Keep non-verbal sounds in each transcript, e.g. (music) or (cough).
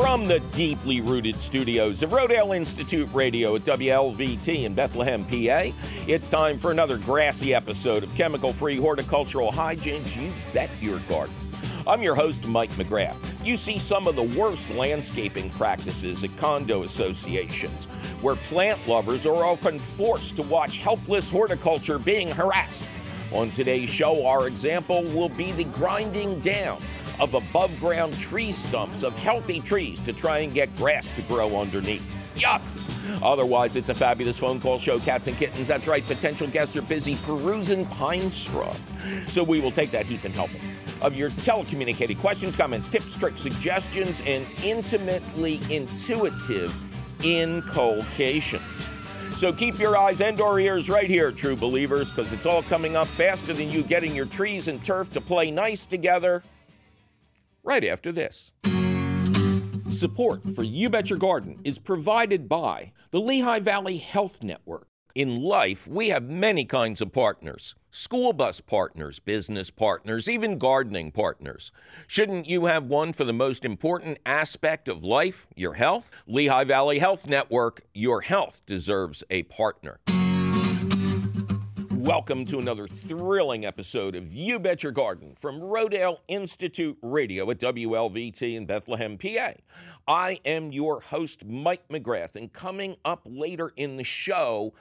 From the deeply rooted studios of Rodale Institute Radio at WLVT in Bethlehem, PA, it's time for another grassy episode of chemical free horticultural hijinks you bet your garden. I'm your host, Mike McGrath. You see some of the worst landscaping practices at condo associations, where plant lovers are often forced to watch helpless horticulture being harassed. On today's show, our example will be the grinding down of above ground tree stumps of healthy trees to try and get grass to grow underneath. Yuck! Otherwise, it's a fabulous phone call show, cats and kittens. That's right, potential guests are busy perusing pine straw. So we will take that heap and help them. Of your telecommunicated questions, comments, tips, tricks, suggestions, and intimately intuitive inculcations. So keep your eyes and or ears right here, true believers, because it's all coming up faster than you getting your trees and turf to play nice together right after this. Support for You Bet Your Garden is provided by the Lehigh Valley Health Network. In life, we have many kinds of partners school bus partners, business partners, even gardening partners. Shouldn't you have one for the most important aspect of life, your health? Lehigh Valley Health Network, your health deserves a partner. Welcome to another thrilling episode of You Bet Your Garden from Rodale Institute Radio at WLVT in Bethlehem, PA. I am your host, Mike McGrath, and coming up later in the show,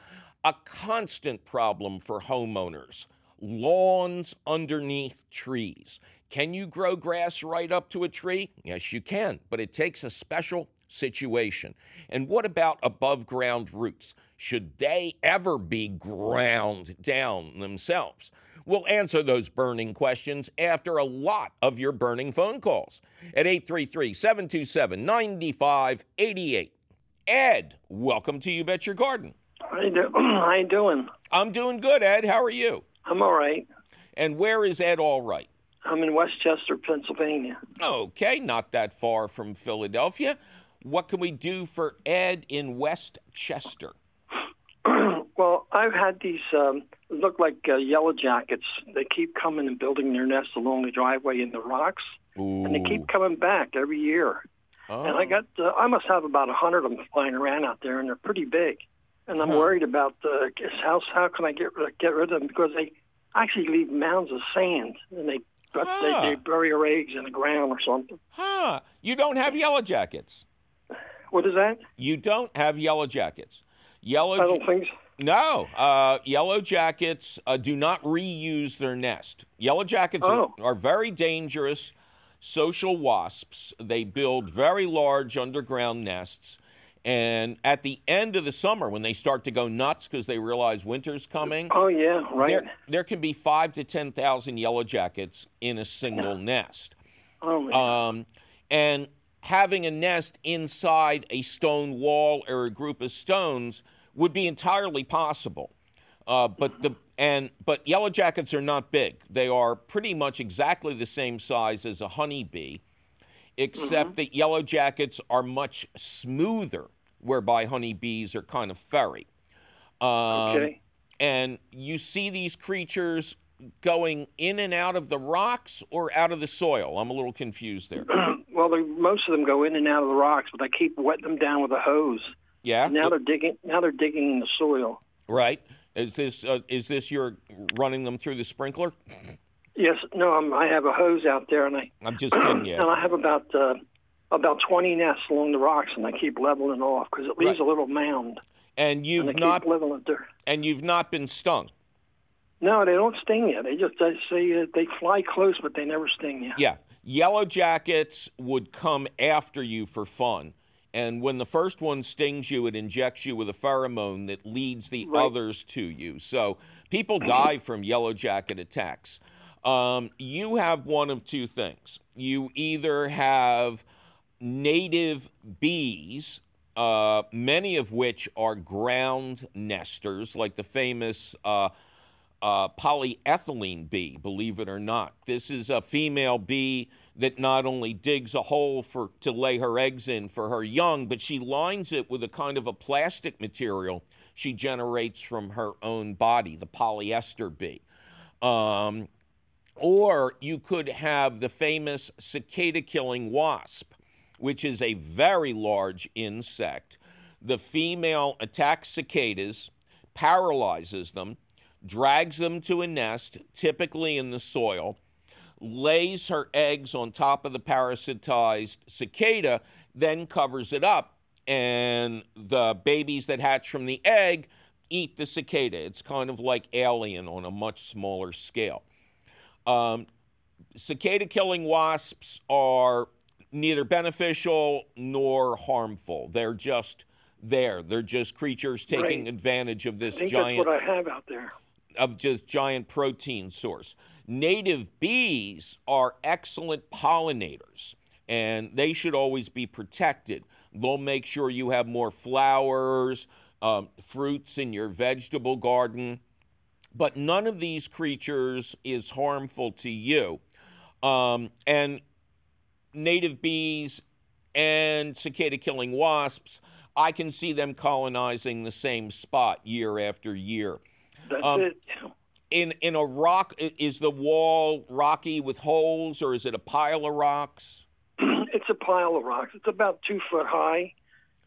a constant problem for homeowners lawns underneath trees. Can you grow grass right up to a tree? Yes, you can, but it takes a special situation. And what about above ground roots? Should they ever be ground down themselves? We'll answer those burning questions after a lot of your burning phone calls at 833 727 9588. Ed, welcome to You Bet Your Garden. How you, (clears throat) How you doing? I'm doing good, Ed. How are you? I'm all right. And where is Ed all right? I'm in West Chester, Pennsylvania. Okay, not that far from Philadelphia. What can we do for Ed in West Chester? (clears throat) well, I've had these um, look like uh, yellow jackets. They keep coming and building their nests along the driveway in the rocks, Ooh. and they keep coming back every year. Oh. And I got, uh, I must have about a hundred of them flying around out there, and they're pretty big. And I'm Huh. worried about uh, how how can I get rid- get rid of them because they actually leave mounds of sand, and they but Huh. they, they bury their eggs in the ground or something. Huh. You don't have yellow jackets. What is that? You don't have yellow jackets. Yellow I don't think. So. No, uh, yellow jackets uh, do not reuse their nest. Yellow jackets Oh. are, are very dangerous social wasps. They build very large underground nests. And at the end of the summer, when they start to go nuts because they realize winter's coming, Oh yeah, right. there, there can be five to 10,000 yellow jackets in a single nest. Oh man. Um, and having a nest inside a stone wall or a group of stones would be entirely possible. Uh, but the and but yellow jackets are not big. They are pretty much exactly the same size as a honeybee, except that yellow jackets are much smoother, whereby honeybees are kind of furry. Um, okay. and you see these creatures going in and out of the rocks or out of the soil. I'm a little confused there. (clears throat) well, they, most of them go in and out of the rocks, but I keep wetting them down with a hose. Yeah. And now they're digging. Now they're digging in the soil. right. Is this uh, is this your running them through the sprinkler? Yes. No. I'm, I have a hose out there, and I (clears throat) I'm just kidding and. I have about uh, about 20 nests along the rocks, and I keep leveling off because it leaves Right. a little mound. And And you've I not leveling there. and you've not been stung. No, they don't sting you. They just they say uh, they fly close, but they never sting you. Yeah. Yellow jackets would come after you for fun. And when the first one stings you, it injects you with a pheromone that leads the Right. others to you. So people die (clears throat) from yellow jacket attacks. Um, you have one of two things. You either have native bees, uh, many of which are ground nesters, like the famous uh, uh, polyethylene bee, believe it or not. This is a female bee that not only digs a hole for to lay her eggs in for her young, but she lines it with a kind of a plastic material she generates from her own body, the polyester bee. Um, or you could have the famous cicada killing wasp, which is a very large insect. The female attacks cicadas, paralyzes them, drags them to a nest, typically in the soil, lays her eggs on top of the parasitized cicada, then covers it up, and the babies that hatch from the egg eat the cicada. It's kind of like alien on a much smaller scale. Um, cicada killing wasps are neither beneficial nor harmful. They're just there. They're just creatures taking Right. advantage of this I think giant that's what I have out there. Of just giant protein source. Native bees are excellent pollinators and they should always be protected. They'll make sure you have more flowers, um, fruits in your vegetable garden, but none of these creatures is harmful to you. Um, and native bees and cicada killing wasps, I can see them colonizing the same spot year after year That's Um, it. In in a rock is the wall rocky with holes or is it a pile of rocks (clears throat) it's a pile of rocks. It's about two foot high,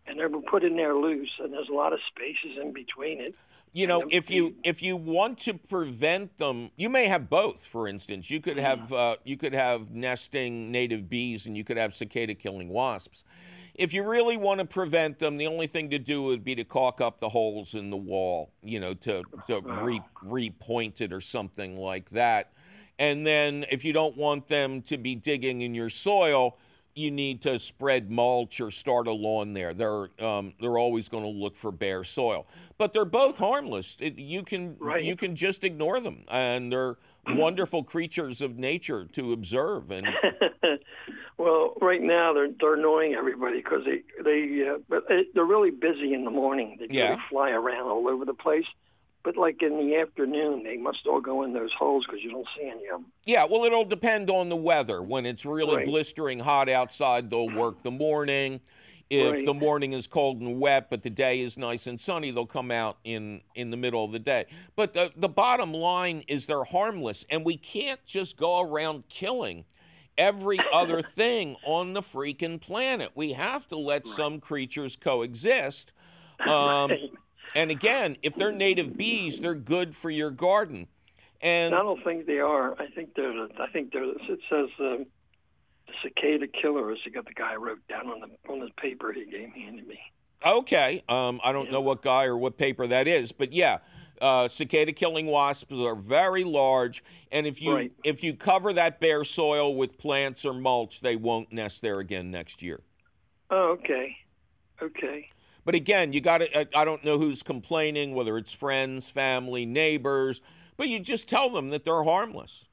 and they were put in there loose, and there's a lot of spaces in between it. you know if you if you want to prevent them you may have both for instance you could have uh, you could have nesting native bees and you could have cicada killing wasps if you really want to prevent them the only thing to do would be to caulk up the holes in the wall you know to to re repoint it or something like that and then if you don't want them to be digging in your soil you need to spread mulch or start a lawn there. They're um, they're always going to look for bare soil, but they're both harmless. It, you can Right. you can just ignore them, and they're wonderful creatures of nature to observe. And (laughs) well, right now they're they're annoying everybody because they they uh, but they- they're really busy in the morning. They Yeah. fly around all over the place. But like in the afternoon, they must all go in those holes because you don't see any of them. yeah, well, it'll depend on the weather. When it's really Right. blistering hot outside, they'll work the morning. If Right. the morning is cold and wet, but the day is nice and sunny, they'll come out in in the middle of the day. But the the bottom line is they're harmless, and we can't just go around killing every (laughs) other thing on the freaking planet. We have to let some creatures coexist. Um, Right. And again, if they're native bees, they're good for your garden. And I don't think they are. I think they're. I think they're. It says um, the cicada killer. is got the guy wrote down on the on the paper he gave me handed me. Okay. Um, I don't know what guy or what paper that is, but yeah, uh, cicada killing wasps are very large, and if you Right. if you cover that bare soil with plants or mulch, they won't nest there again next year. Oh, okay, okay. But again, you got to. I don't know who's complaining, whether it's friends, family, neighbors, but you just tell them that they're harmless.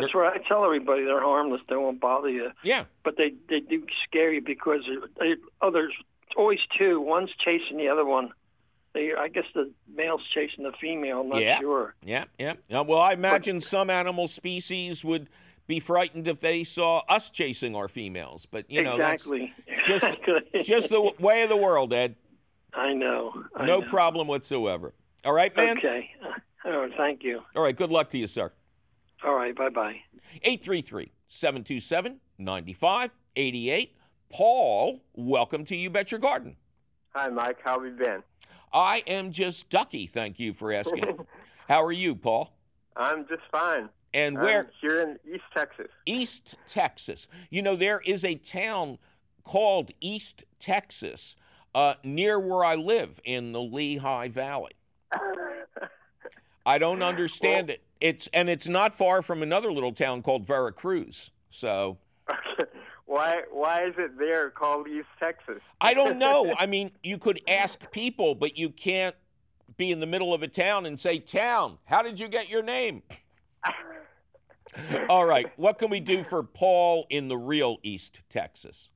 That's right. I tell everybody they're harmless. They won't bother you. Yeah. But they they do scare you because they, oh, there's always two. One's chasing the other one. They, I guess the male's chasing the female. I'm not Yeah. sure. Yeah, yeah. Uh, well, I imagine some animal species would be frightened if they saw us chasing our females, but you know exactly. that's just Exactly. just the way of the world, Ed. I know. I No know. problem whatsoever. All right, man. Okay. All right. Thank you. All right. Good luck to you, sir. All right. Bye bye. 833 727 9588. Paul, welcome to You Bet Your Garden. Hi, Mike. How have you been? I am just ducky. Thank you for asking. (laughs) How are you, Paul? I'm just fine. And where? I'm where? here in East Texas. East Texas. You know, there is a town called East Texas uh, near where I live in the Lehigh Valley. (laughs) I don't understand it. It's and it's not far from another little town called Vera Cruz. So (laughs) why why is it there called East Texas? I don't know. (laughs) I mean, you could ask people, but you can't be in the middle of a town and say, "Town, how did you get your name?" (laughs) All right, what can we do for Paul in the real East Texas?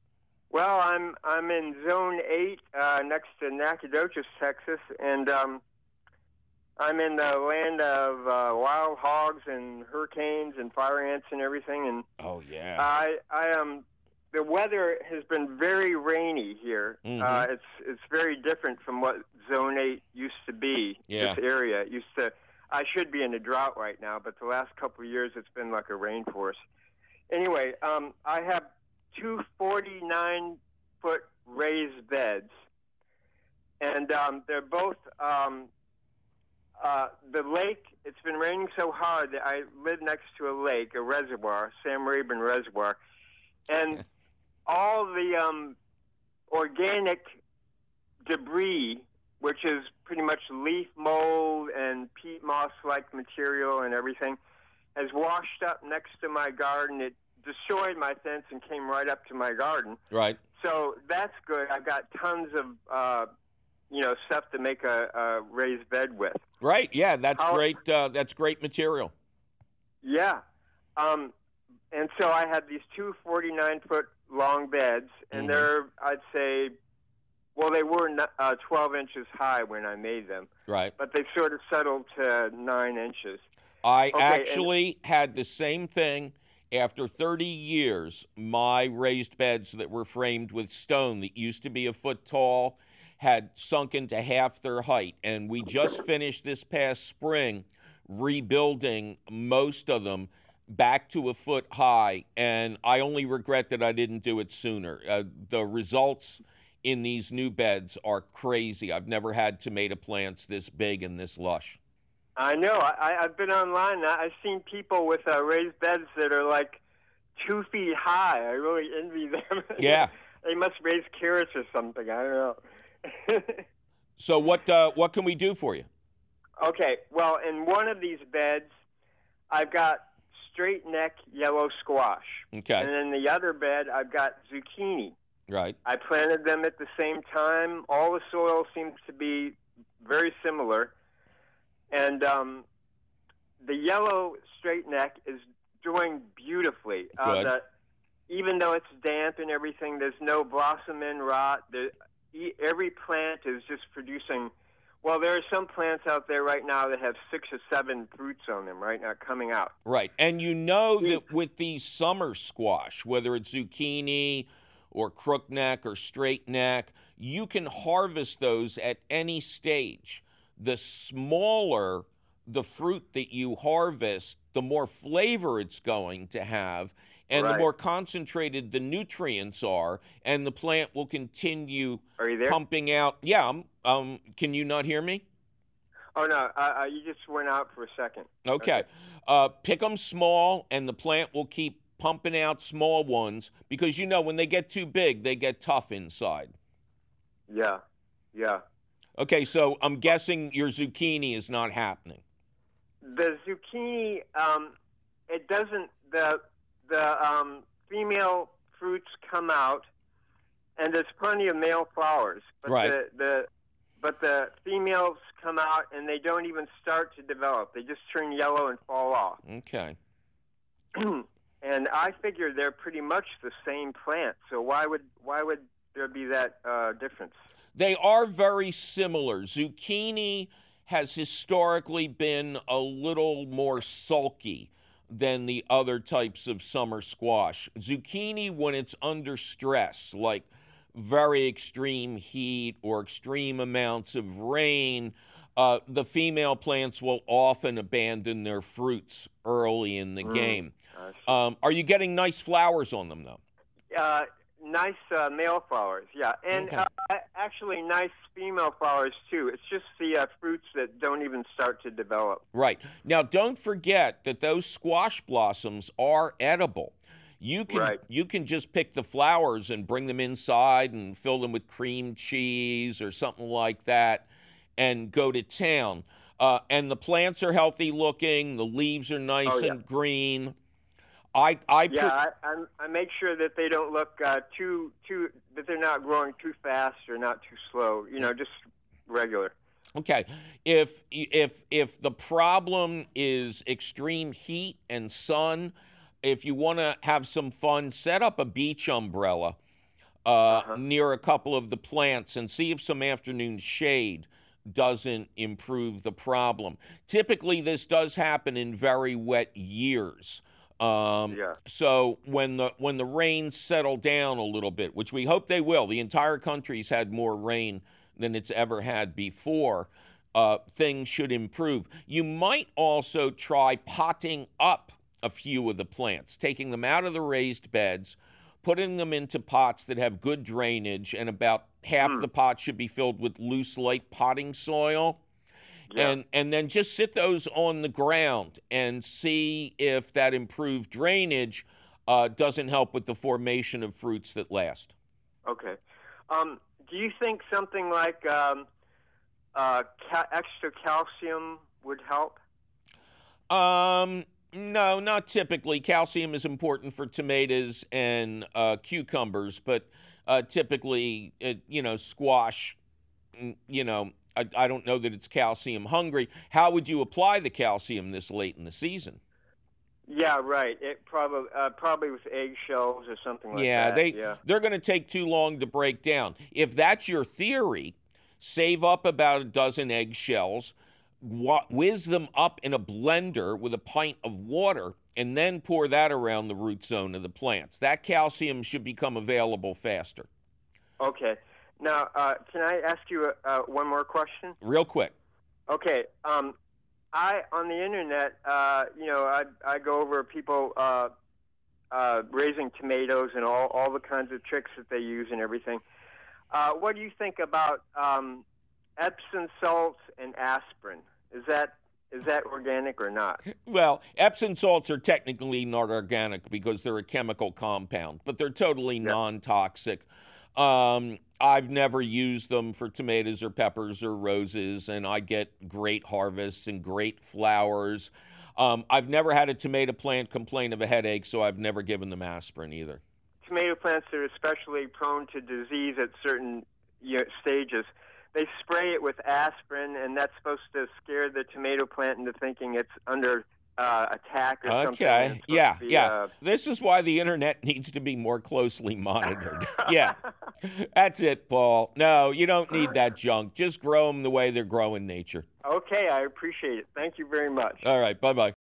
Well, I'm I'm in Zone Eight, uh, next to Nacogdoches, Texas, and um, I'm in the land of uh, wild hogs and hurricanes and fire ants and everything. And Oh yeah. I I um the weather has been very rainy here. Mhm. Uh, it's it's very different from what Zone Eight used to be. Yeah. This area it used to. I should be in a drought right now, but the last couple of years it's been like a rainforest. Anyway, um, I have two 49 foot raised beds, and um, they're both um, uh, the lake. It's been raining so hard that I live next to a lake, a reservoir, Sam Rayburn Reservoir, and (laughs) all the um, organic debris, which is pretty much leaf mold and peat moss-like material and everything, has washed up next to my garden. It destroyed my fence and came right up to my garden. Right. So that's good. I've got tons of uh, you know stuff to make a, a raised bed with. Right. Yeah, that's How- great. Uh, that's great material. Yeah. Um, and so I had these two 49 foot long beds, and Mhm. they're, I'd say, well, they were uh, 12 inches high when I made them, Right. but they've sort of settled to nine inches. I Okay, and- actually had the same thing after 30 years. My raised beds that were framed with stone that used to be a foot tall had sunken to half their height. And we just finished this past spring rebuilding most of them back to a foot high. And I only regret that I didn't do it sooner. Uh, the results in these new beds are crazy. I've never had tomato plants this big and this lush. I know. I, I've been online. I've seen people with uh, raised beds that are like two feet high. I really envy them. (laughs) Yeah. they must raise carrots or something. I don't know. (laughs) So what uh, what can we do for you? Okay, well, in one of these beds, I've got straight neck yellow squash. Okay. And in the other bed, I've got zucchini. Right. I planted them at the same time. All the soil seems to be very similar. And um, the yellow straight neck is doing beautifully. Uh, Good. the, even though it's damp and everything, there's no blossom end rot. The, e- every plant is just producing. Well, there are some plants out there right now that have six or seven fruits on them right now coming out. Right. And you know that with these summer squash, whether it's zucchini or crookneck or straight neck, you can harvest those at any stage. The smaller the fruit that you harvest, the more flavor it's going to have. And the more concentrated the nutrients are, and the plant will continue Are you there? pumping out. Yeah, um, um, can you not hear me? Oh no, uh, uh, you just went out for a second. Okay. Uh, pick them small, and the plant will keep pumping out small ones because you know when they get too big, they get tough inside. Yeah, yeah. Okay, so I'm guessing your zucchini is not happening. The zucchini, um, it doesn't. The the um, female fruits come out, and there's plenty of male flowers. But Right. The, the but the females come out and they don't even start to develop. They just turn yellow and fall off. Okay. (clears throat) and I figure they're pretty much the same plant. So why would why would there be that uh, difference? They are very similar. Zucchini has historically been a little more sulky than the other types of summer squash. Zucchini, when it's under stress, like very extreme heat or extreme amounts of rain, uh, the female plants will often abandon their fruits early in the Mm. game. Um, are you getting nice flowers on them, though? Uh, nice uh, male flowers, yeah, and Okay. uh, actually nice female flowers too. It's just the uh, fruits that don't even start to develop. Right. Now, don't forget that those squash blossoms are edible. You can Right. you can just pick the flowers and bring them inside and fill them with cream cheese or something like that and go to town. Uh, and the plants are healthy looking, the leaves are nice Oh, yeah. and green. I I Yeah, I, I, I make sure that they don't look uh, too too that they're not growing too fast or not too slow. You know, just regular. Okay. If if if the problem is extreme heat and sun, if you want to have some fun, set up a beach umbrella uh, Uh-huh. near a couple of the plants and see if some afternoon shade doesn't improve the problem. Typically, this does happen in very wet years. Um, Yeah. So when the when the rains settle down a little bit, which we hope they will, the entire country's had more rain than it's ever had before. Uh, things should improve. You might also try potting up a few of the plants, taking them out of the raised beds, putting them into pots that have good drainage, and about half Mm. the pot should be filled with loose, light potting soil. Yeah. And and then just sit those on the ground and see if that improved drainage uh, doesn't help with the formation of fruits that last. Okay. Um, do you think something like um, uh, ca- extra calcium would help? Um, no, not typically. Calcium is important for tomatoes and uh, cucumbers, but uh, typically, it, you know, squash, mm, you know, I, I don't know that it's calcium hungry. How would you apply the calcium this late in the season? Yeah, right. It probably uh, probably with eggshells or something like yeah, that. they yeah. they're going to take too long to break down. If that's your theory, save up about a dozen eggshells, whiz them up in a blender with a pint of water, and then pour that around the root zone of the plants. That calcium should become available faster. Okay. Now, uh, can I ask you uh, one more question? Real quick. Okay. Um, I on the internet, uh, you know, I I go over people uh, uh, raising tomatoes and all all the kinds of tricks that they use and everything. Uh, what do you think about um, Epsom salts and aspirin? Is that is that organic or not? Well, Epsom salts are technically not organic because they're a chemical compound, but they're totally Yeah. non toxic. Um, I've never used them for tomatoes or peppers or roses, and I get great harvests and great flowers. Um, I've never had a tomato plant complain of a headache, so I've never given them aspirin either. Tomato plants are especially prone to disease at certain you know, stages. They spray it with aspirin, and that's supposed to scare the tomato plant into thinking it's under uh, attack or something. Okay. Yeah. to be, Yeah. uh, This is why the internet (laughs) needs to be more closely monitored. (laughs) yeah. That's it, Paul. No, you don't need that junk. Just grow them the way they're growing nature. Okay, I appreciate it. Thank you very much. All right. Bye bye.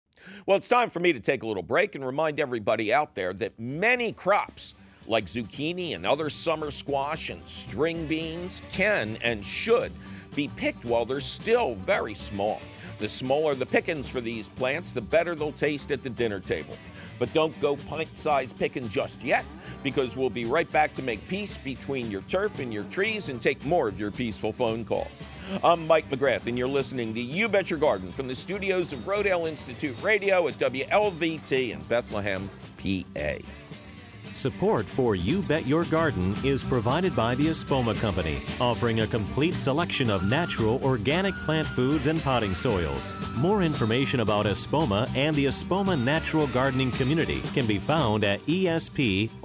Well, it's time for me to take a little break and remind everybody out there that many crops, like zucchini and other summer squash and string beans, can and should be picked while they're still very small. The smaller the pickings for these plants, the better they'll taste at the dinner table. But don't go pint sized picking just yet, because we'll be right back to make peace between your turf and your trees and take more of your peaceful phone calls. I'm Mike McGrath, and you're listening to You Bet Your Garden from the studios of Rodale Institute Radio at WLVT in Bethlehem, PA. Support for You Bet Your Garden is provided by the Espoma Company, offering a complete selection of natural organic plant foods and potting soils. More information about Espoma and the Espoma Natural Gardening Community can be found at espoma.com.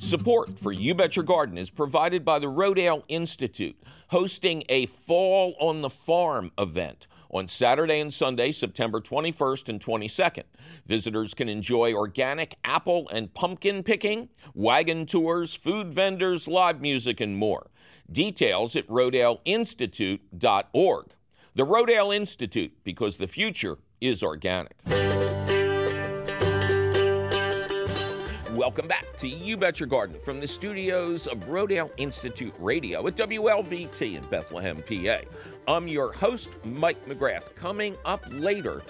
Support for You Bet Your Garden is provided by the Rodale Institute, hosting a Fall on the Farm event on Saturday and Sunday, September 21st and 22nd. Visitors can enjoy organic apple and pumpkin picking, wagon tours, food vendors, live music, and more. Details at rodaleinstitute.org. The Rodale Institute, because the future is organic. Welcome back to You Bet Your Garden from the studios of Rodale Institute Radio at WLVT in Bethlehem, PA. I'm your host, Mike McGrath. Coming up later,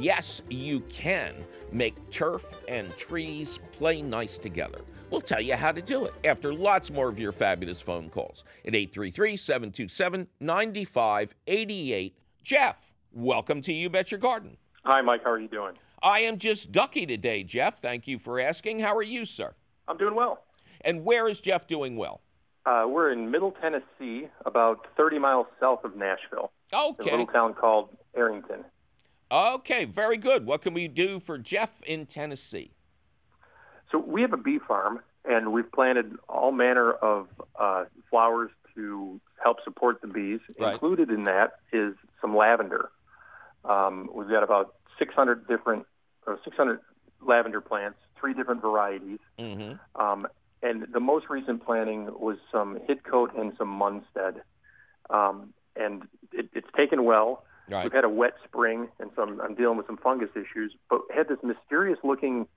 yes, you can make turf and trees play nice together. We'll tell you how to do it after lots more of your fabulous phone calls at 833 727 9588. Jeff, welcome to You Bet Your Garden. Hi, Mike. How are you doing? I am just ducky today, Jeff. Thank you for asking. How are you, sir? I'm doing well. And where is Jeff doing well? Uh, we're in Middle Tennessee, about 30 miles south of Nashville, in a little town called Arrington. Okay, very good. What can we do for Jeff in Tennessee? So we have a bee farm, and we've planted all manner of uh, flowers to help support the bees. Right. Included in that is some lavender. Um, we've got about 600 different, or 600 lavender plants, three different varieties. Mm-hmm. Um, and the most recent planting was some Hidcote and some Munstead. Um, and it, it's taken well. Right. We've had a wet spring, and some I'm dealing with some fungus issues, but had this mysterious looking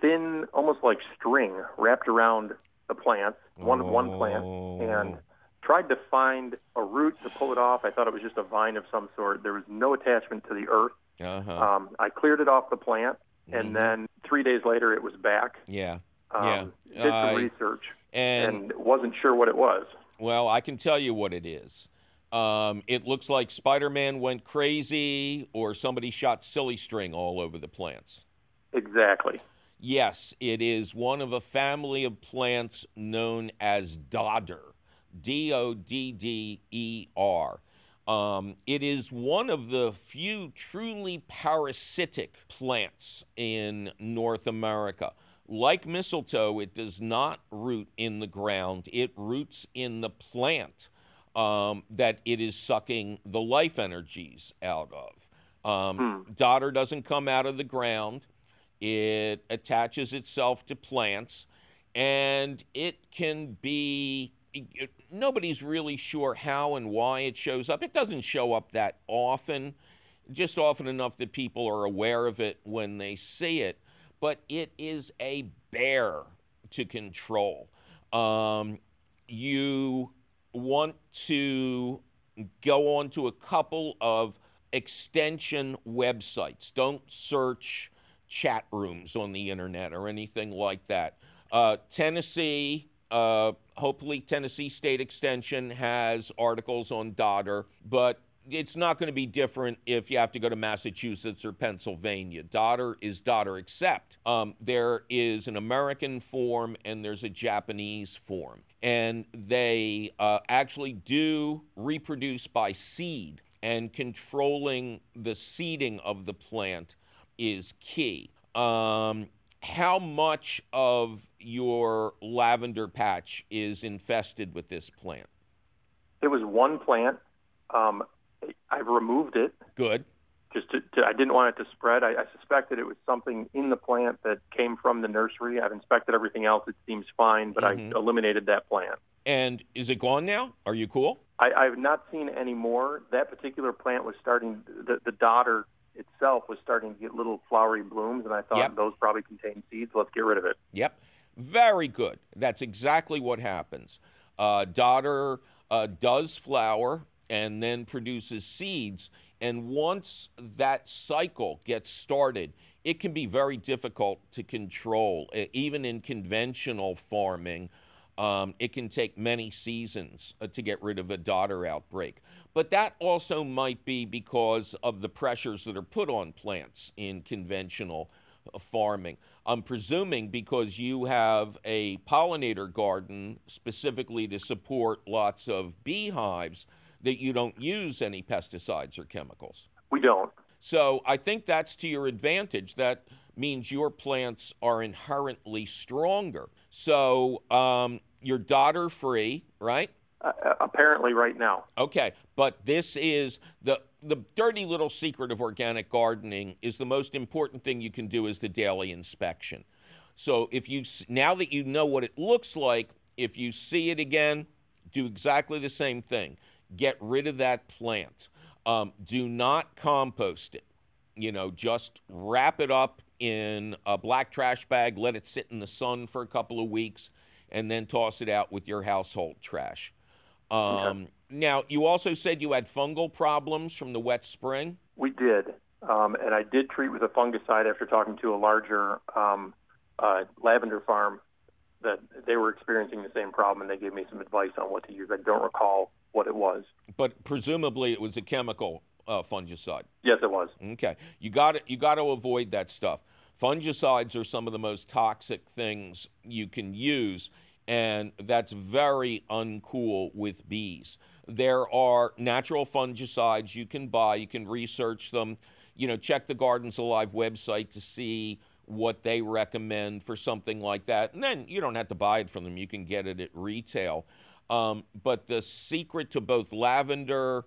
thin, almost like string wrapped around the plants, one one plant, and tried to find a root to pull it off. I thought it was just a vine of some sort. There was no attachment to the earth. Uh-huh. Um, I cleared it off the plant, and Mhm. then three days later it was back. Yeah. Um, Yeah. Did Uh, some research And, and wasn't sure what it was. well, I can tell you what it is. Um, it looks like Spider Man went crazy or somebody shot silly string all over the plants. Exactly. Yes, it is one of a family of plants known as dodder, D O D D E R. Um, it is one of the few truly parasitic plants in North America. Like mistletoe, it does not root in the ground, it roots in the plant um, that it is sucking the life energies out of. Um, Dodder doesn't come out of the ground. It attaches itself to plants, and it can be. Nobody's really sure how and why it shows up. It doesn't show up that often, just often enough that people are aware of it when they see it. But it is a bear to control. Um, you want to go on to a couple of extension websites. Don't search chat rooms on the internet or anything like that. Uh, Tennessee, uh, hopefully, Tennessee State Extension has articles on Dodder, but it's not going to be different if you have to go to Massachusetts or Pennsylvania. Dodder is Dodder, except um, there is an American form and there's a Japanese form. And they uh, actually do reproduce by seed, and controlling the seeding of the plant is key. Um, how much of your lavender patch is infested with this plant? It was one plant. Um, I've removed it Good. just to, to I didn't want it to spread. I, I suspected it was something in the plant that came from the nursery. I've inspected everything else; it seems fine, but Mhm. I eliminated that plant. And is it gone now? Are you cool? I, I've not seen any more. That particular plant was starting. The, the dodder itself was starting to get little flowery blooms, and I thought Yep. those probably contain seeds. Let's get rid of it. Yep. Very good. That's exactly what happens. Uh, Dodder uh, does flower and then produces seeds. And once that cycle gets started, it can be very difficult to control. Even in conventional farming, um, it can take many seasons uh, to get rid of a dodder outbreak. But that also might be because of the pressures that are put on plants in conventional uh, farming. I'm presuming because you have a pollinator garden specifically to support lots of beehives that you don't use any pesticides or chemicals. We don't. So I think that's to your advantage. That means your plants are inherently stronger. So um, you're dodder free, right? Uh, apparently, right now. Okay, but this is the the dirty little secret of organic gardening is the most important thing you can do is the daily inspection. So if you now that you know what it looks like, if you see it again, do exactly the same thing. Get rid of that plant. Um, do not compost it. You know, just wrap it up in a black trash bag, let it sit in the sun for a couple of weeks, and then toss it out with your household trash. Um, Now, you also said you had fungal problems from the wet spring. We did, um, and I did treat with a fungicide after talking to a larger um, uh, lavender farm that they were experiencing the same problem, and they gave me some advice on what to use. I don't recall what it was. but presumably it was a chemical uh, fungicide. Yes, it was. Okay, you got to you got to avoid that stuff. Fungicides are some of the most toxic things you can use, and that's very uncool with bees. There are natural fungicides you can buy. You can research them. You know, check the Gardens Alive website to see what they recommend for something like that. And then you don't have to buy it from them. You can get it at retail. Um, but the secret to both lavender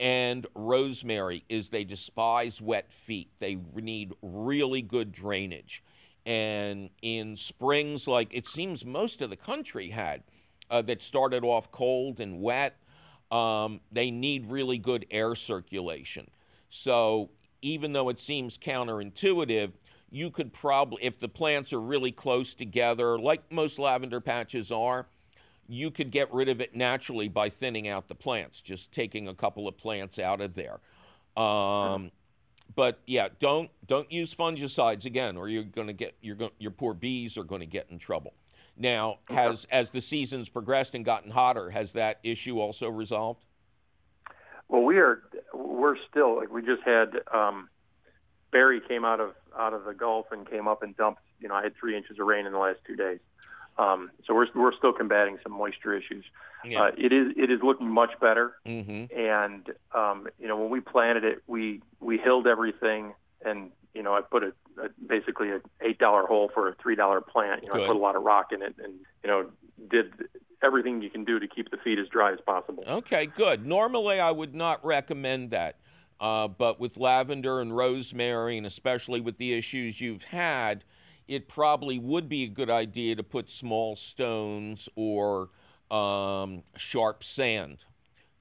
and rosemary is they despise wet feet. They need really good drainage. And in springs, like it seems most of the country had, uh, that started off cold and wet, um, they need really good air circulation. So even though it seems counterintuitive, you could probably, if the plants are really close together, like most lavender patches are, you could get rid of it naturally by thinning out the plants, just taking a couple of plants out of there. Um, but yeah, don't don't use fungicides again, or you're going to get you're going your poor bees are going to get in trouble. Now, has as the seasons progressed and gotten hotter, has that issue also resolved? Well, we are we're still like we just had um, Barry came out of out of the Gulf and came up and dumped. You know, I had three inches of rain in the last two days. Um, so we're we're still combating some moisture issues. Yeah. Uh, it is it is looking much better, mm-hmm. and um, you know when we planted it, we we hilled everything, and you know I put a, a basically an eight dollar hole for a three dollar plant. You know Good. I put a lot of rock in it, and you know did everything you can do to keep the feed as dry as possible. Okay, good. Normally I would not recommend that. Uh, but with lavender and rosemary, and especially with the issues you've had, it probably would be a good idea to put small stones or um, sharp sand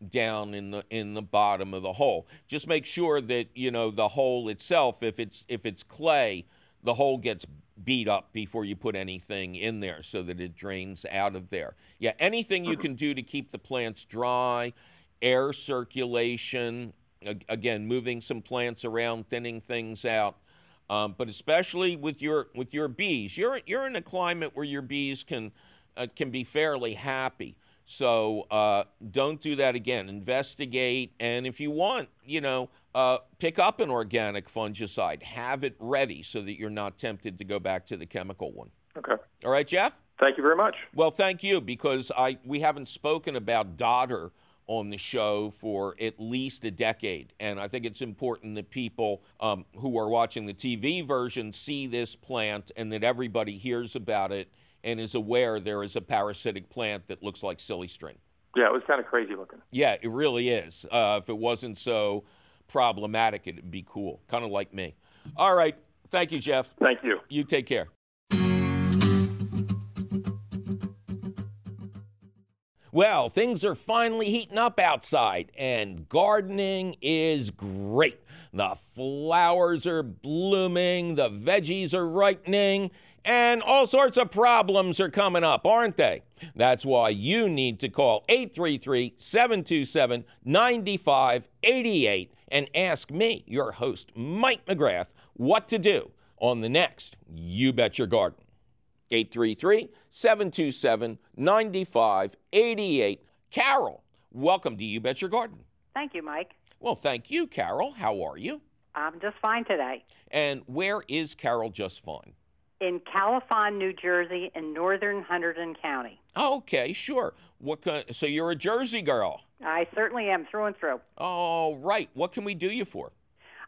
down in the in the bottom of the hole. Just make sure that you know the hole itself. If it's if it's clay, the hole gets beat up before you put anything in there, so that it drains out of there. Yeah, anything you can do to keep the plants dry, air circulation. Again, moving some plants around, thinning things out. Um, but especially with your with your bees, you're you're in a climate where your bees can uh, can be fairly happy. So uh, don't do that again. Investigate, and if you want, you know, uh, pick up an organic fungicide. Have it ready so that you're not tempted to go back to the chemical one. Okay. All right, Jeff. Thank you very much. Well, thank you because I we haven't spoken about Dodder on the show for at least a decade. And I think it's important that people um, who are watching the TV version see this plant and that everybody hears about it and is aware there is a parasitic plant that looks like silly string. Yeah, it was kind of crazy looking. Yeah, it really is. Uh, if it wasn't so problematic, it'd be cool, kind of like me. All right. Thank you, Jeff. Thank you. You take care. Well, things are finally heating up outside, and gardening is great. The flowers are blooming, the veggies are ripening, and all sorts of problems are coming up, aren't they? That's why you need to call 833 727 9588 and ask me, your host, Mike McGrath, what to do on the next You Bet Your Garden. 833 727 9588. Carol, welcome to You Bet Your Garden. Thank you, Mike. Well, thank you, Carol. How are you? I'm just fine today. And where is Carol just fine? In Califon, New Jersey, in northern Hunterdon County. Okay, sure. What kind, so you're a Jersey girl? I certainly am through and through. Oh, right. What can we do you for?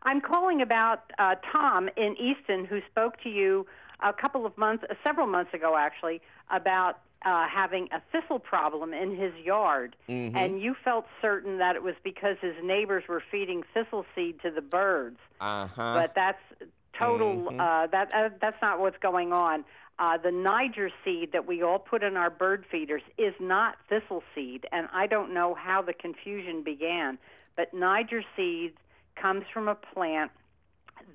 I'm calling about uh, Tom in Easton who spoke to you a couple of months, uh, several months ago actually, about uh, having a thistle problem in his yard, mm-hmm. and you felt certain that it was because his neighbors were feeding thistle seed to the birds. Uh-huh. But that's total. Mhm. Uh, that uh, that's not what's going on. Uh, the Niger seed that we all put in our bird feeders is not thistle seed, and I don't know how the confusion began. But Niger seed comes from a plant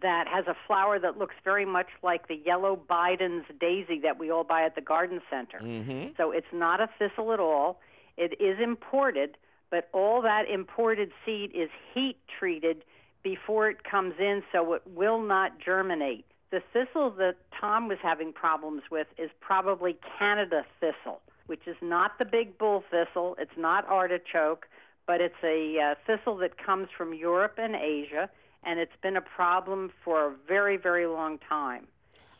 that has a flower that looks very much like the yellow Bidens daisy that we all buy at the garden center. Mm-hmm. So it's not a thistle at all. It is imported, but all that imported seed is heat treated before it comes in, so it will not germinate. The thistle that Tom was having problems with is probably Canada thistle, which is not the big bull thistle. It's not artichoke, but it's a uh, thistle that comes from Europe and Asia and it's been a problem for a very, very long time.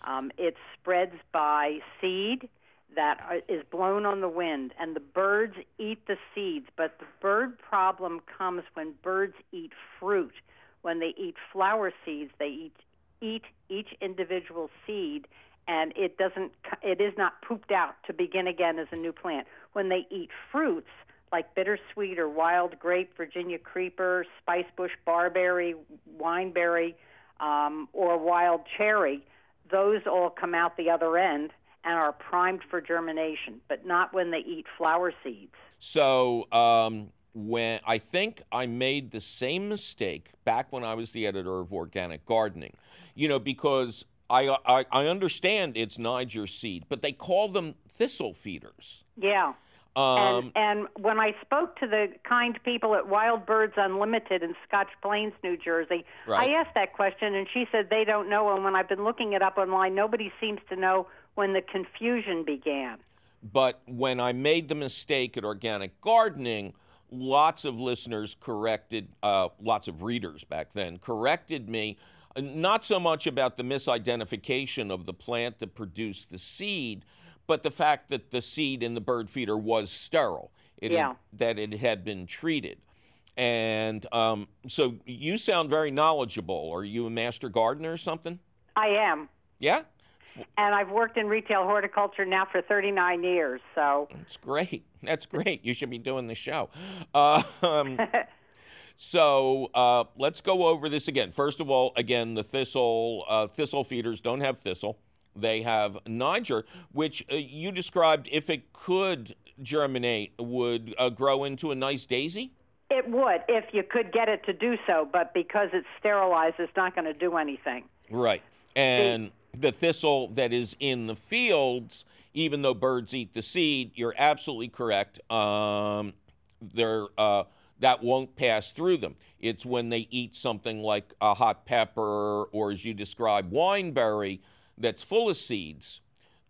Um, it spreads by seed that is blown on the wind, and the birds eat the seeds. But the bird problem comes when birds eat fruit. When they eat flower seeds, they eat eat each individual seed, and it doesn't. It is not pooped out to begin again as a new plant. When they eat fruits, like bittersweet or wild grape, Virginia creeper, spicebush barberry, wineberry, um, or wild cherry, those all come out the other end and are primed for germination, but not when they eat flower seeds. So, um, when I think I made the same mistake back when I was the editor of Organic Gardening, you know, because I, I, I understand it's Niger seed, but they call them thistle feeders. Yeah. Um, and, and when I spoke to the kind people at Wild Birds Unlimited in Scotch Plains, New Jersey, Right. I asked that question, and she said they don't know. And when I've been looking it up online, nobody seems to know when the confusion began. But when I made the mistake at organic gardening, lots of listeners corrected, uh, lots of readers back then corrected me, uh, not so much about the misidentification of the plant that produced the seed, but the fact that the seed in the bird feeder was sterile, it had- Yeah. that it had been treated. And um, so you sound very knowledgeable. Are you a master gardener or something? I am. Yeah? And I've worked in retail horticulture now for 39 years. So, That's great. That's great. You should be doing the show. Uh, um, (laughs) so uh, let's go over this again. First of all, again, the thistle uh, thistle feeders don't have thistle. They have Niger, which uh, you described, if it could germinate, would uh, grow into a nice daisy. it would if you could get it to do so, but because it's sterilized, it's not going to do anything. Right. And the thistle that is in the fields, even though birds eat the seed, you're absolutely correct. Um, they're, uh, that won't pass through them. It's when they eat something like a hot pepper or, as you described, wineberry that's full of seeds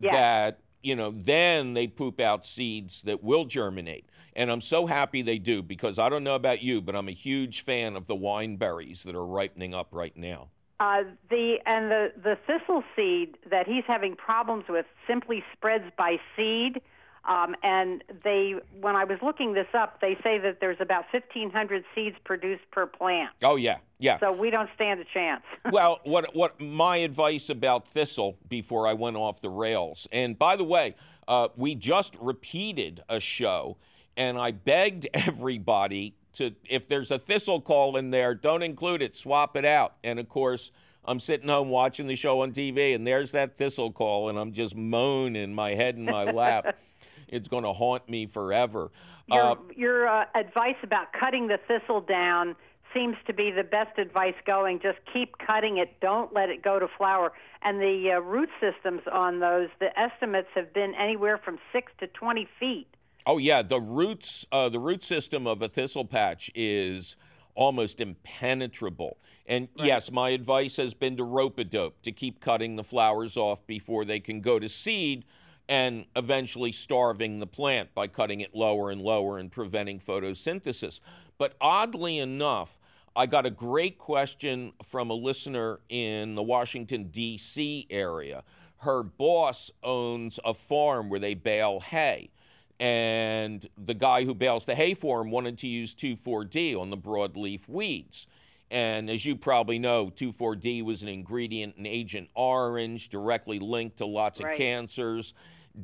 Yeah. that, you know, then they poop out seeds that will germinate. And I'm so happy they do because I don't know about you, but I'm a huge fan of the wineberries that are ripening up right now. Uh, the and the the thistle seed that he's having problems with simply spreads by seed. Um, and they, when I was looking this up, they say that there's about 1,500 seeds produced per plant. Oh, yeah. Yeah. So we don't stand a chance. (laughs) well, what what my advice about thistle before I went off the rails, and by the way, uh, we just repeated a show, and I begged (laughs) everybody to, if there's a thistle call in there, don't include it, swap it out. And of course, I'm sitting home watching the show on TV, and there's that thistle call, and I'm just moaning my head in my lap. (laughs) It's going to haunt me forever. Your, Uh, your uh, advice about cutting the thistle down seems to be the best advice going. Just keep cutting it. Don't let it go to flower. And the uh, root systems on those, the estimates have been anywhere from six to 20 feet. Oh yeah, the roots, uh, the root system of a thistle patch is almost impenetrable. And yes, my advice has been to rope a dope to keep cutting the flowers off before they can go to seed, and eventually starving the plant by cutting it lower and lower and preventing photosynthesis. But oddly enough, I got a great question from a listener in the Washington, D.C. area. Her boss owns a farm where they bale hay and the guy who bales the hay for him wanted to use 2,4-D on the broadleaf weeds. And as you probably know, 2,4-D was an ingredient in Agent Orange, directly linked to lots Right. of cancers,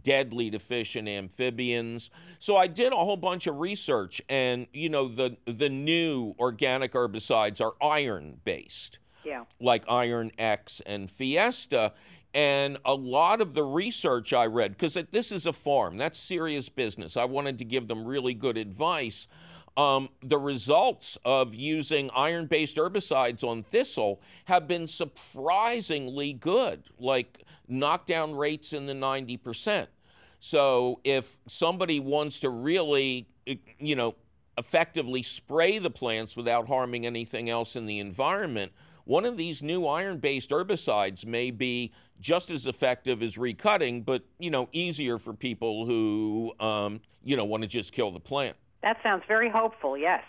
deadly to fish and amphibians. So I did a whole bunch of research, and you know the the new organic herbicides are iron based Yeah. like Iron X and Fiesta. And a lot of the research I read, because this is a farm, that's serious business. I wanted to give them really good advice. Um, the results of using iron based herbicides on thistle have been surprisingly good, like knockdown rates in the 90%. So if somebody wants to really, eh, you know, effectively spray the plants without harming anything else in the environment, one of these new iron-based herbicides may be just as effective as recutting, but you know, easier for people who, um, you know, want to just kill the plant. That sounds very hopeful, yes.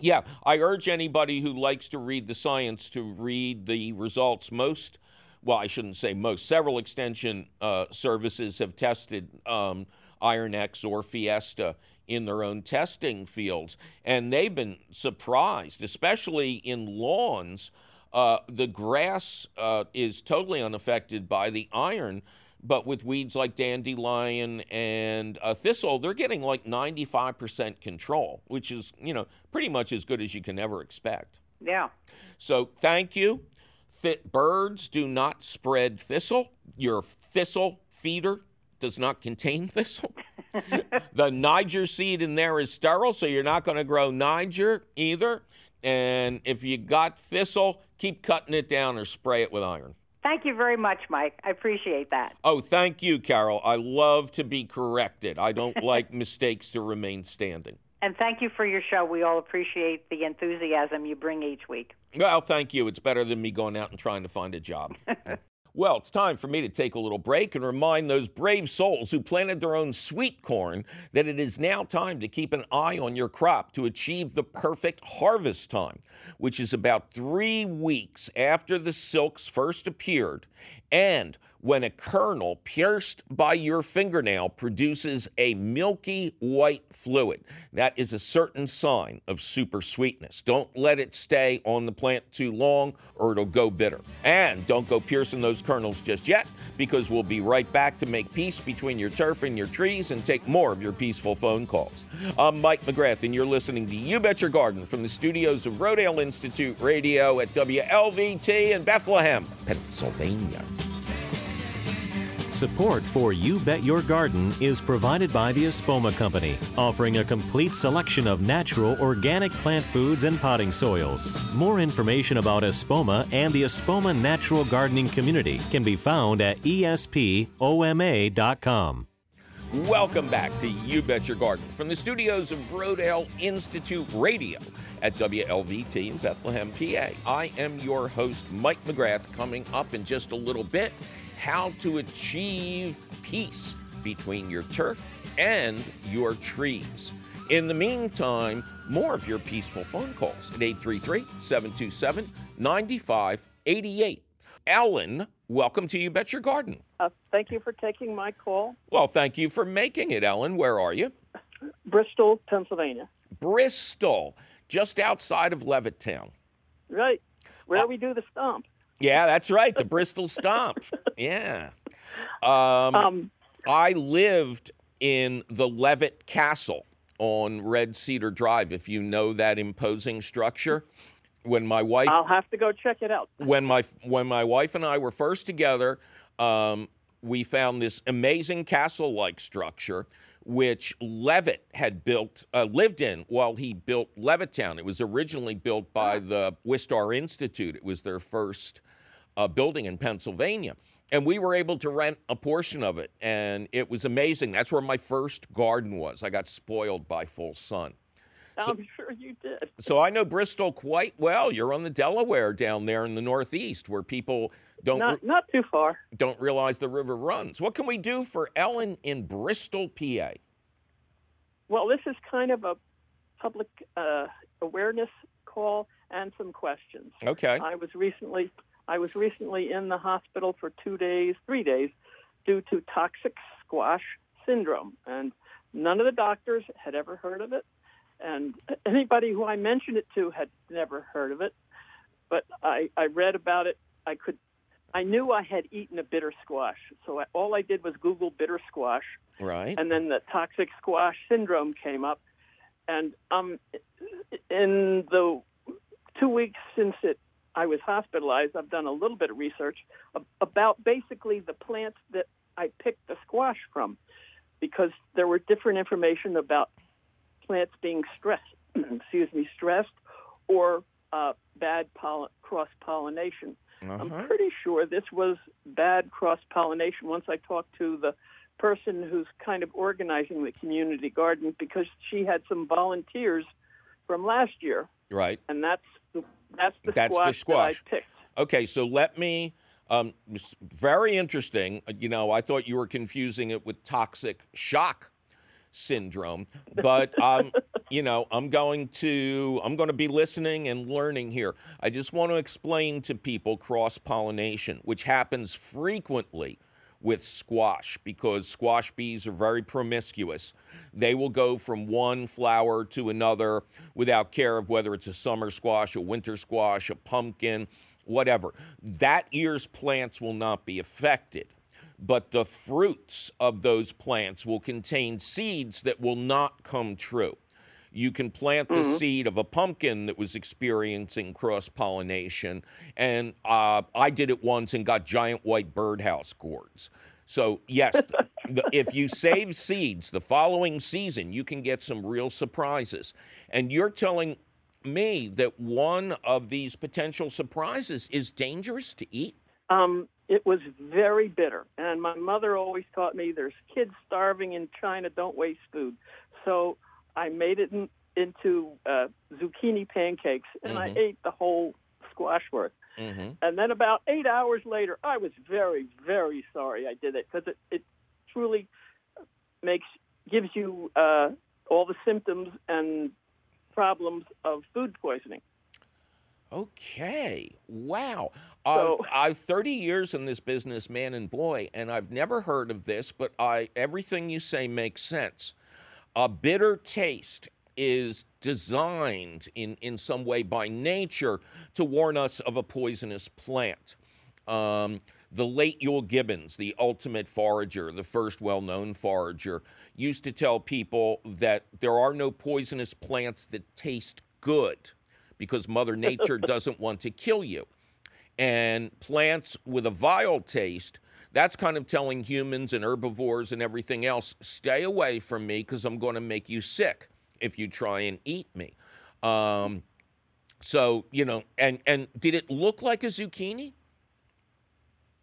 Yeah, I urge anybody who likes to read the science to read the results. Most, well, I shouldn't say most, several extension uh, services have tested um, Iron X or Fiesta in their own testing fields, and they've been surprised, especially in lawns. Uh, the grass uh, is totally unaffected by the iron, but with weeds like dandelion and uh, thistle, they're getting like 95% control, which is, you know, pretty much as good as you can ever expect. Yeah. So thank you. Th- birds do not spread thistle. Your thistle feeder does not contain (laughs) thistle. the Niger seed in there is sterile, so you're not going to grow Niger either. And if you got thistle, keep cutting it down or spray it with iron. Thank you very much, Mike. I appreciate that. Oh, thank you, Carol. I love to be corrected. I don't (laughs) like mistakes to remain standing. And thank you for your show. We all appreciate the enthusiasm you bring each week. Well, thank you. It's better than me going out and trying to find a job. (laughs) well, it's time for me to take a little break and remind those brave souls who planted their own sweet corn that it is now time to keep an eye on your crop to achieve the perfect harvest time, which is about three weeks after the silks first appeared and when a kernel pierced by your fingernail produces a milky white fluid. That is a certain sign of super sweetness. Don't let it stay on the plant too long or it'll go bitter. And don't go piercing those kernels just yet because we'll be right back to make peace between your turf and your trees and take more of your peaceful phone calls. I'm Mike McGrath, and you're listening to You Bet Your Garden from the studios of Rodale Institute Radio at WLVT in Bethlehem, Pennsylvania. Support for You Bet Your Garden is provided by the Espoma Company, offering a complete selection of natural organic plant foods and potting soils. More information about Espoma and the Espoma Natural Gardening Community can be found at espoma.com. Welcome back to You Bet Your Garden from the studios of Rodale Institute Radio at WLVT in Bethlehem, PA. I am your host, Mike McGrath, coming up in just a little bit how to achieve peace between your turf and your trees. In the meantime, more of your peaceful phone calls at 833 727 9588. Ellen, welcome to You Bet Your Garden. Uh, thank you for taking my call. Well, thank you for making it, Ellen. Where are you? Bristol, Pennsylvania. Bristol, just outside of Levittown. Right, where uh, we do the stomp. Yeah, that's right. The (laughs) Bristol Stomp. Yeah. Um, um, I lived in the Levitt Castle on Red Cedar Drive, if you know that imposing structure. When my wife, I'll have to go check it out. when my when my wife and I were first together, um, we found this amazing castle-like structure which Levitt had built, uh, lived in while he built Levittown. It was originally built by ah. the Wistar Institute. It was their first uh, building in Pennsylvania. And we were able to rent a portion of it, and it was amazing. That's where my first garden was. I got spoiled by full sun. So, I'm sure you did. so I know Bristol quite well. You're on the Delaware down there in the Northeast, where people don't not, not too far don't realize the river runs. What can we do for Ellen in Bristol, PA? Well, this is kind of a public uh, awareness call and some questions. Okay. I was recently I was recently in the hospital for two days, three days, due to toxic squash syndrome, and none of the doctors had ever heard of it, and anybody who I mentioned it to had never heard of it. But I, I read about it. I could I knew I had eaten a bitter squash, so I, all I did was Google bitter squash. Right. And then the toxic squash syndrome came up, and um, in the two weeks since it I was hospitalized, I've done a little bit of research about basically the plants that I picked the squash from, because there were different information about plants being stressed, (clears throat) excuse me, stressed or uh, bad poll- cross pollination. Uh-huh. I'm pretty sure this was bad cross pollination once I talked to the person who's kind of organizing the community garden because she had some volunteers from last year. Right. And that's that's the that's squash, the squash. that I picked. Okay, so let me. Um, very interesting. You know, I thought you were confusing it with toxic shock syndrome, but (laughs) um, you know, I'm going to I'm going to be listening and learning here. I just want to explain to people cross pollination, which happens frequently with squash because squash bees are very promiscuous. They will go from one flower to another without care of whether it's a summer squash, a winter squash, a pumpkin, whatever. That year's plants will not be affected but the fruits of those plants will contain seeds that will not come true. You can plant the mm-hmm. seed of a pumpkin that was experiencing cross pollination, and uh, I did it once and got giant white birdhouse gourds. So, yes, (laughs) the, if you save seeds the following season, you can get some real surprises. And you're telling me that one of these potential surprises is dangerous to eat? Um, it was very bitter, and my mother always taught me there's kids starving in China, don't waste food. So I made it in, into uh, zucchini pancakes, and I Mhm. ate the whole squash worth. hmm And then about eight hours later, I was very, very sorry I did it because it, it truly makes gives you uh, all the symptoms and problems of food poisoning. Okay. Wow. Uh, So- I've 30 years in this business, man and boy, and I've never heard of this, but I everything you say makes sense. A bitter taste is designed in, in some way by nature to warn us of a poisonous plant. Um, the late Euell Gibbons, the ultimate forager, the first well known forager, used to tell people that there are no poisonous plants that taste good because Mother Nature (laughs) doesn't want to kill you. And plants with a vile taste, that's kind of telling humans and herbivores and everything else stay away from me because I'm going to make you sick if you try and eat me. Um, so, you know, and, and did it look like a zucchini?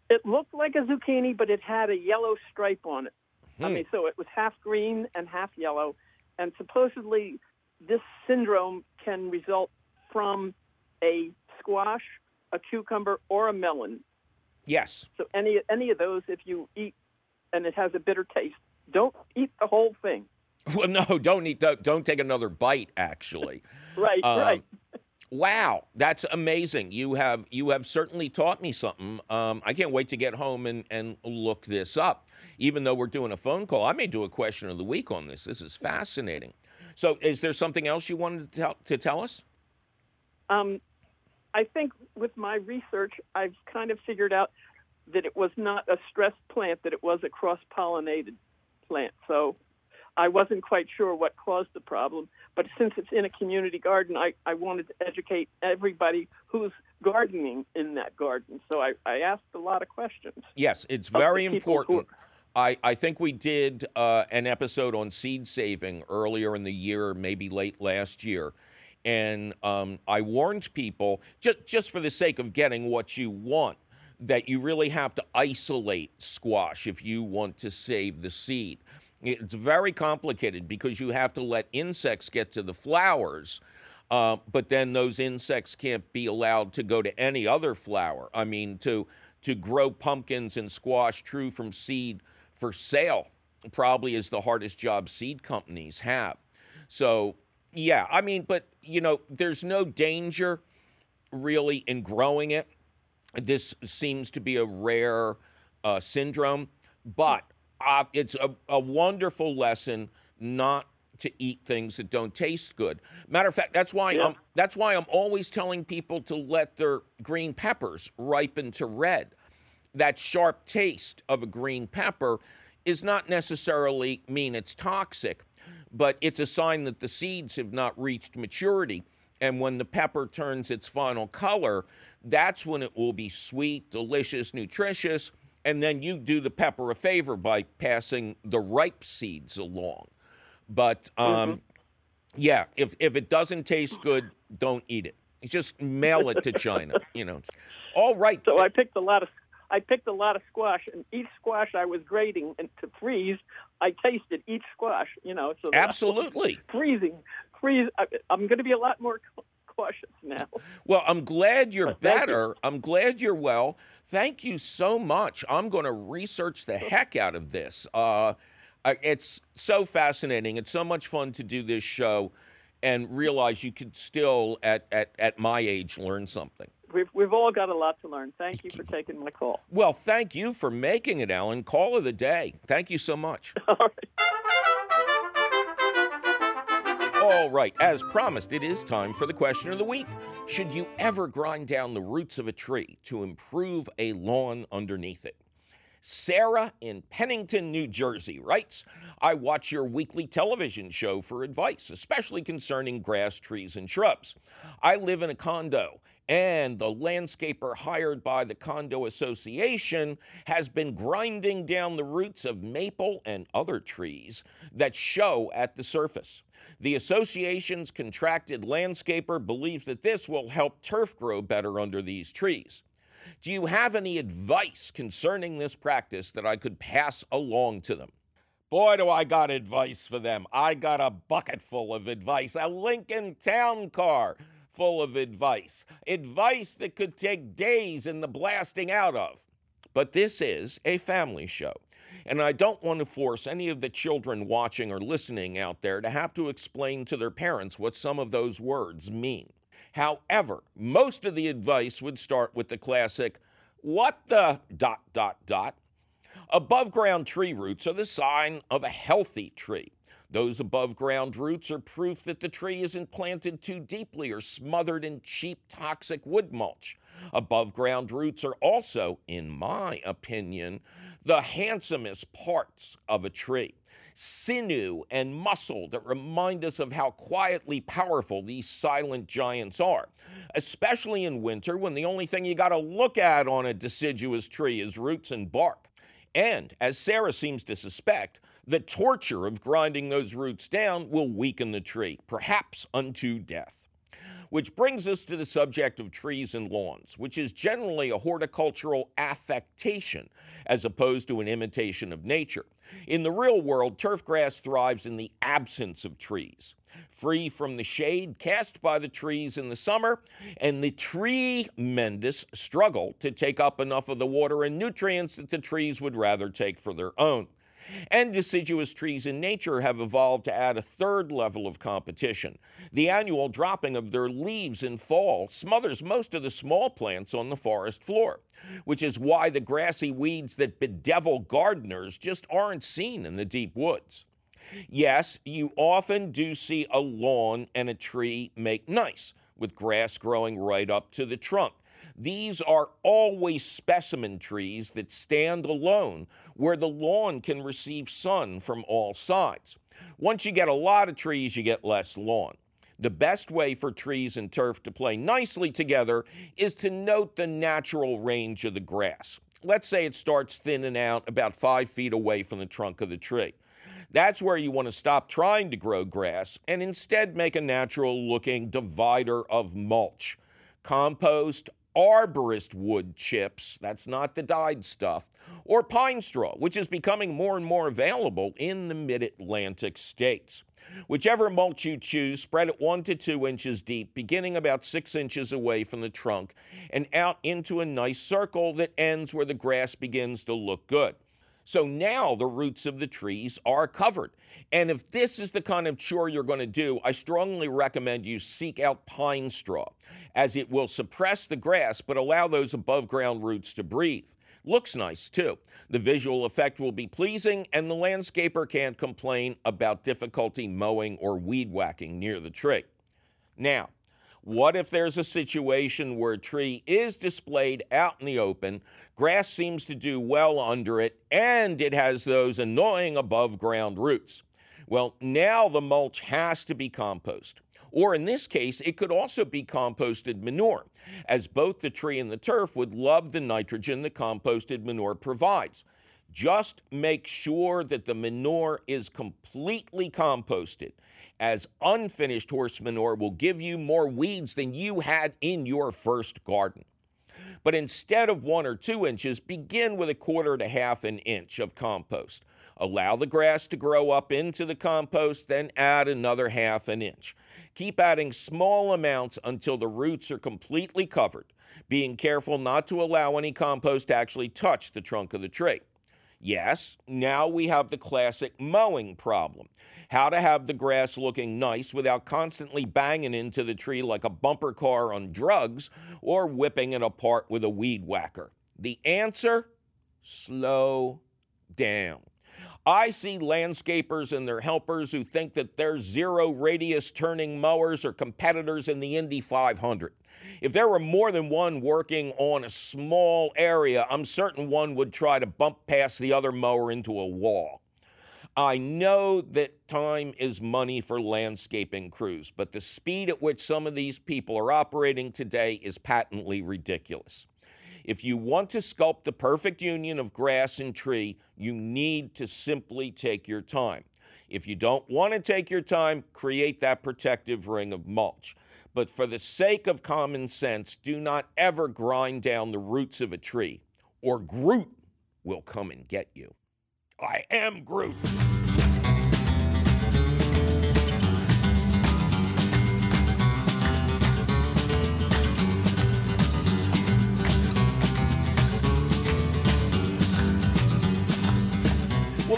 It looked like a zucchini, but it had a yellow stripe on it. I Hmm. mean, so it was half green and half yellow. And supposedly, this syndrome can result from a squash, a cucumber, or a melon. Yes. So any any of those, if you eat and it has a bitter taste, don't eat the whole thing. Well, no, don't eat. Don't, don't take another bite. Actually, (laughs) Right, Um, right. wow, that's amazing. You have you have certainly taught me something. Um, I can't wait to get home and and look this up. Even though we're doing a phone call, I may do a question of the week on this. This is fascinating. So, is there something else you wanted to tell, to tell us? Um, I think with my research, I've kind of figured out that it was not a stressed plant; that it was a cross-pollinated plant. So I wasn't quite sure what caused the problem. But since it's in a community garden, I, I wanted to educate everybody who's gardening in that garden. So I, I asked a lot of questions. Yes, it's very important. I, I think we did uh, an episode on seed saving earlier in the year, maybe late last year. And um, I warned people, just, just for the sake of getting what you want, that you really have to isolate squash if you want to save the seed. It's very complicated because you have to let insects get to the flowers. Uh, but then those insects can't be allowed to go to any other flower. I mean, to to grow pumpkins and squash true from seed for sale probably is the hardest job seed companies have. So yeah, I mean, but you know, there's no danger really in growing it. This seems to be a rare uh, syndrome, but uh, it's a, a wonderful lesson not to eat things that don't taste good. Matter of fact, that's why Yeah. I'm that's why I'm always telling people to let their green peppers ripen to red. That sharp taste of a green pepper is not necessarily mean it's toxic, but it's a sign that the seeds have not reached maturity. And when the pepper turns its final color, that's when it will be sweet, delicious, nutritious. And then you do the pepper a favor by passing the ripe seeds along. But um, yeah, if, if it doesn't taste good, don't eat it. Just mail it to China. You know. All right. So I picked a lot of I picked a lot of squash, and each squash I was grading and to freeze, I tasted each squash. You know, so that I wasn't Absolutely. (laughs) freezing, freeze. I, I'm going to be a lot more (laughs) cautious now. Well, I'm glad you're (laughs) Thank you. better. I'm glad you're well. Thank you so much. I'm going to research the heck out of this. Uh, it's so fascinating. It's so much fun to do this show and realize you could still, at, at, at my age, learn something. We've we've all got a lot to learn. Thank you for taking my call. Well, thank you for making it, Alan. Call of the day. Thank you so much. (laughs) All right. All right, as promised, it is time for the question of the week. Should you ever grind down the roots of a tree to improve a lawn underneath it? Sarah in Pennington, New Jersey writes I watch your weekly television show for advice, especially concerning grass, trees, and shrubs. I live in a condo, and the landscaper hired by the condo association has been grinding down the roots of maple and other trees that show at the surface. The association's contracted landscaper believes that this will help turf grow better under these trees. Do you have any advice concerning this practice that I could pass along to them? Boy, do I got advice for them. I got a bucket full of advice, a Lincoln Town Car full of advice, advice that could take days in the blasting out of. But this is a family show. And I don't want to force any of the children watching or listening out there to have to explain to their parents what some of those words mean. However, most of the advice would start with the classic, what the dot, dot, dot. Above ground tree roots are the sign of a healthy tree. Those above ground roots are proof that the tree isn't planted too deeply or smothered in cheap toxic wood mulch. Above ground roots are also, in my opinion, the handsomest parts of a tree. Sinew and muscle that remind us of how quietly powerful these silent giants are, especially in winter when the only thing you got to look at on a deciduous tree is roots and bark. And, as Sarah seems to suspect, the torture of grinding those roots down will weaken the tree, perhaps unto death. Which brings us to the subject of trees and lawns, which is generally a horticultural affectation as opposed to an imitation of nature. In the real world, turf grass thrives in the absence of trees, free from the shade cast by the trees in the summer, and the tree mendists struggle to take up enough of the water and nutrients that the trees would rather take for their own. And deciduous trees in nature have evolved to add a third level of competition. The annual dropping of their leaves in fall smothers most of the small plants on the forest floor, which is why the grassy weeds that bedevil gardeners just aren't seen in the deep woods. Yes, you often do see a lawn and a tree make nice, with grass growing right up to the trunk. These are always specimen trees that stand alone where the lawn can receive sun from all sides. Once you get a lot of trees, you get less lawn. The best way for trees and turf to play nicely together is to note the natural range of the grass. Let's say it starts thinning out about five feet away from the trunk of the tree. That's where you want to stop trying to grow grass and instead make a natural looking divider of mulch. Compost, arborist wood chips, that's not the dyed stuff, or pine straw, which is becoming more and more available in the mid Atlantic states. Whichever mulch you choose, spread it one to two inches deep, beginning about six inches away from the trunk, and out into a nice circle that ends where the grass begins to look good. So now the roots of the trees are covered. And if this is the kind of chore you're going to do, I strongly recommend you seek out pine straw, as it will suppress the grass but allow those above ground roots to breathe. Looks nice too. The visual effect will be pleasing, and the landscaper can't complain about difficulty mowing or weed whacking near the tree. Now, what if there's a situation where a tree is displayed out in the open, grass seems to do well under it, and it has those annoying above ground roots? Well, now the mulch has to be compost. Or in this case, it could also be composted manure, as both the tree and the turf would love the nitrogen the composted manure provides. Just make sure that the manure is completely composted as unfinished horse manure will give you more weeds than you had in your first garden. But instead of one or two inches, begin with a quarter to half an inch of compost. Allow the grass to grow up into the compost, then add another half an inch. Keep adding small amounts until the roots are completely covered, being careful not to allow any compost to actually touch the trunk of the tree. Yes, now we have the classic mowing problem how to have the grass looking nice without constantly banging into the tree like a bumper car on drugs or whipping it apart with a weed whacker. The answer slow down. I see landscapers and their helpers who think that their zero radius turning mowers are competitors in the Indy 500. If there were more than one working on a small area, I'm certain one would try to bump past the other mower into a wall. I know that time is money for landscaping crews, but the speed at which some of these people are operating today is patently ridiculous. If you want to sculpt the perfect union of grass and tree, you need to simply take your time. If you don't want to take your time, create that protective ring of mulch. But for the sake of common sense, do not ever grind down the roots of a tree, or Groot will come and get you. I am Groot.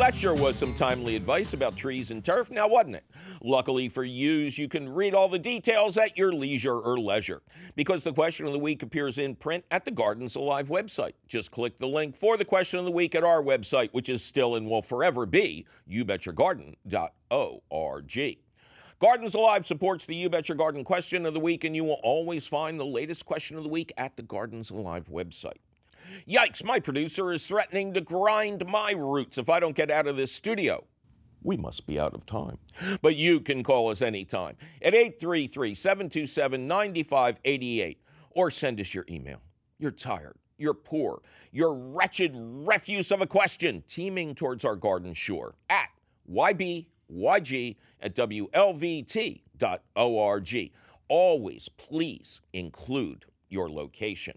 That sure was some timely advice about trees and turf, now wasn't it? Luckily for yous, you can read all the details at your leisure or leisure because the question of the week appears in print at the Gardens Alive website. Just click the link for the question of the week at our website, which is still and will forever be youbetyourgarden.org. Gardens Alive supports the You Bet Your Garden question of the week, and you will always find the latest question of the week at the Gardens Alive website. Yikes, my producer is threatening to grind my roots if I don't get out of this studio. We must be out of time. But you can call us anytime at 833 727 9588 or send us your email. You're tired, you're poor, you're wretched refuse of a question teeming towards our garden shore at ybyg at wlvt.org. Always please include your location.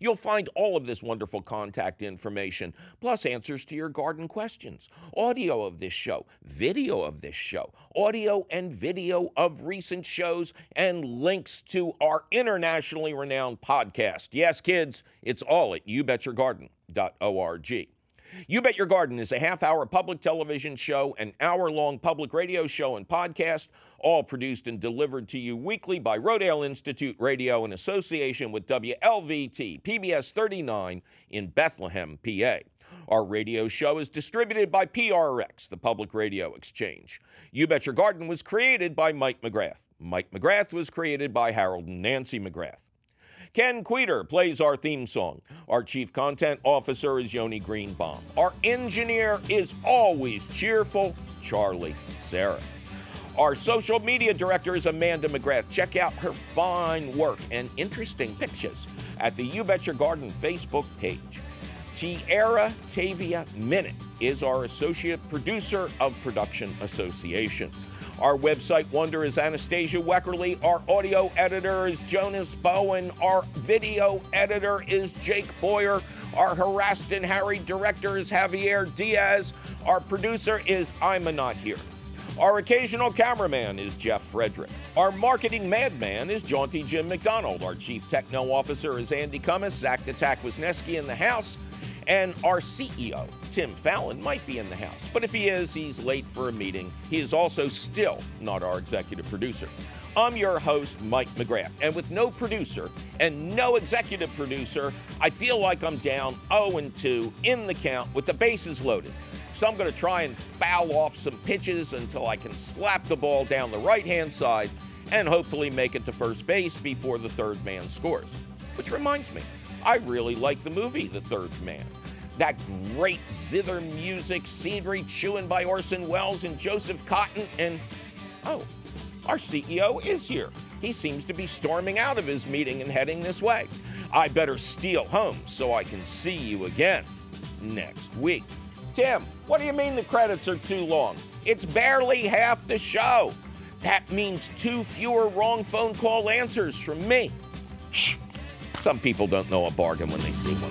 You'll find all of this wonderful contact information, plus answers to your garden questions, audio of this show, video of this show, audio and video of recent shows, and links to our internationally renowned podcast. Yes, kids, it's all at youbetyourgarden.org. You Bet Your Garden is a half hour public television show, an hour long public radio show, and podcast, all produced and delivered to you weekly by Rodale Institute Radio in association with WLVT PBS 39 in Bethlehem, PA. Our radio show is distributed by PRX, the Public Radio Exchange. You Bet Your Garden was created by Mike McGrath. Mike McGrath was created by Harold and Nancy McGrath. Ken Queter plays our theme song. Our chief content officer is Yoni Greenbaum. Our engineer is always cheerful, Charlie Sarah. Our social media director is Amanda McGrath. Check out her fine work and interesting pictures at the You Bet Your Garden Facebook page. Tiara Tavia Minute is our associate producer of Production Association. Our website wonder is Anastasia Weckerly. Our audio editor is Jonas Bowen. Our video editor is Jake Boyer. Our harassed and harried director is Javier Diaz. Our producer is I'm a Not Here. Our occasional cameraman is Jeff Frederick. Our marketing madman is Jaunty Jim McDonald. Our chief techno officer is Andy Cummins. Zach Attack Wisneski in the house. And our CEO, Tim Fallon, might be in the house. But if he is, he's late for a meeting. He is also still not our executive producer. I'm your host, Mike McGrath. And with no producer and no executive producer, I feel like I'm down 0 and 2 in the count with the bases loaded. So I'm going to try and foul off some pitches until I can slap the ball down the right hand side and hopefully make it to first base before the third man scores. Which reminds me, I really like the movie The Third Man. That great zither music, scenery chewing by Orson Welles and Joseph Cotten, and oh, our CEO is here. He seems to be storming out of his meeting and heading this way. I better steal home so I can see you again next week. Tim, what do you mean the credits are too long? It's barely half the show. That means two fewer wrong phone call answers from me. Shh. Some people don't know a bargain when they see one.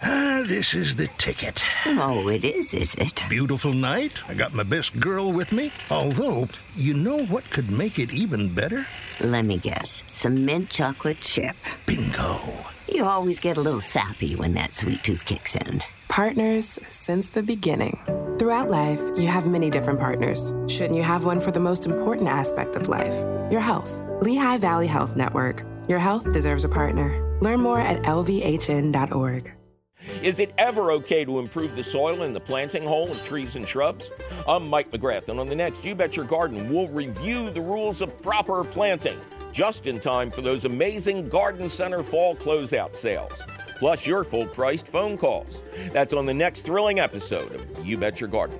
Ah, this is the ticket. Oh, it is, is it? Beautiful night. I got my best girl with me. Although, you know what could make it even better? Let me guess. Some mint chocolate chip. Bingo. You always get a little sappy when that sweet tooth kicks in. Partners since the beginning. Throughout life, you have many different partners. Shouldn't you have one for the most important aspect of life? Your health. Lehigh Valley Health Network. Your health deserves a partner. Learn more at lvhn.org. Is it ever okay to improve the soil in the planting hole of trees and shrubs? I'm Mike McGrath, and on the next You Bet Your Garden, we'll review the rules of proper planting just in time for those amazing Garden Center fall closeout sales. Plus, your full priced phone calls. That's on the next thrilling episode of You Bet Your Garden.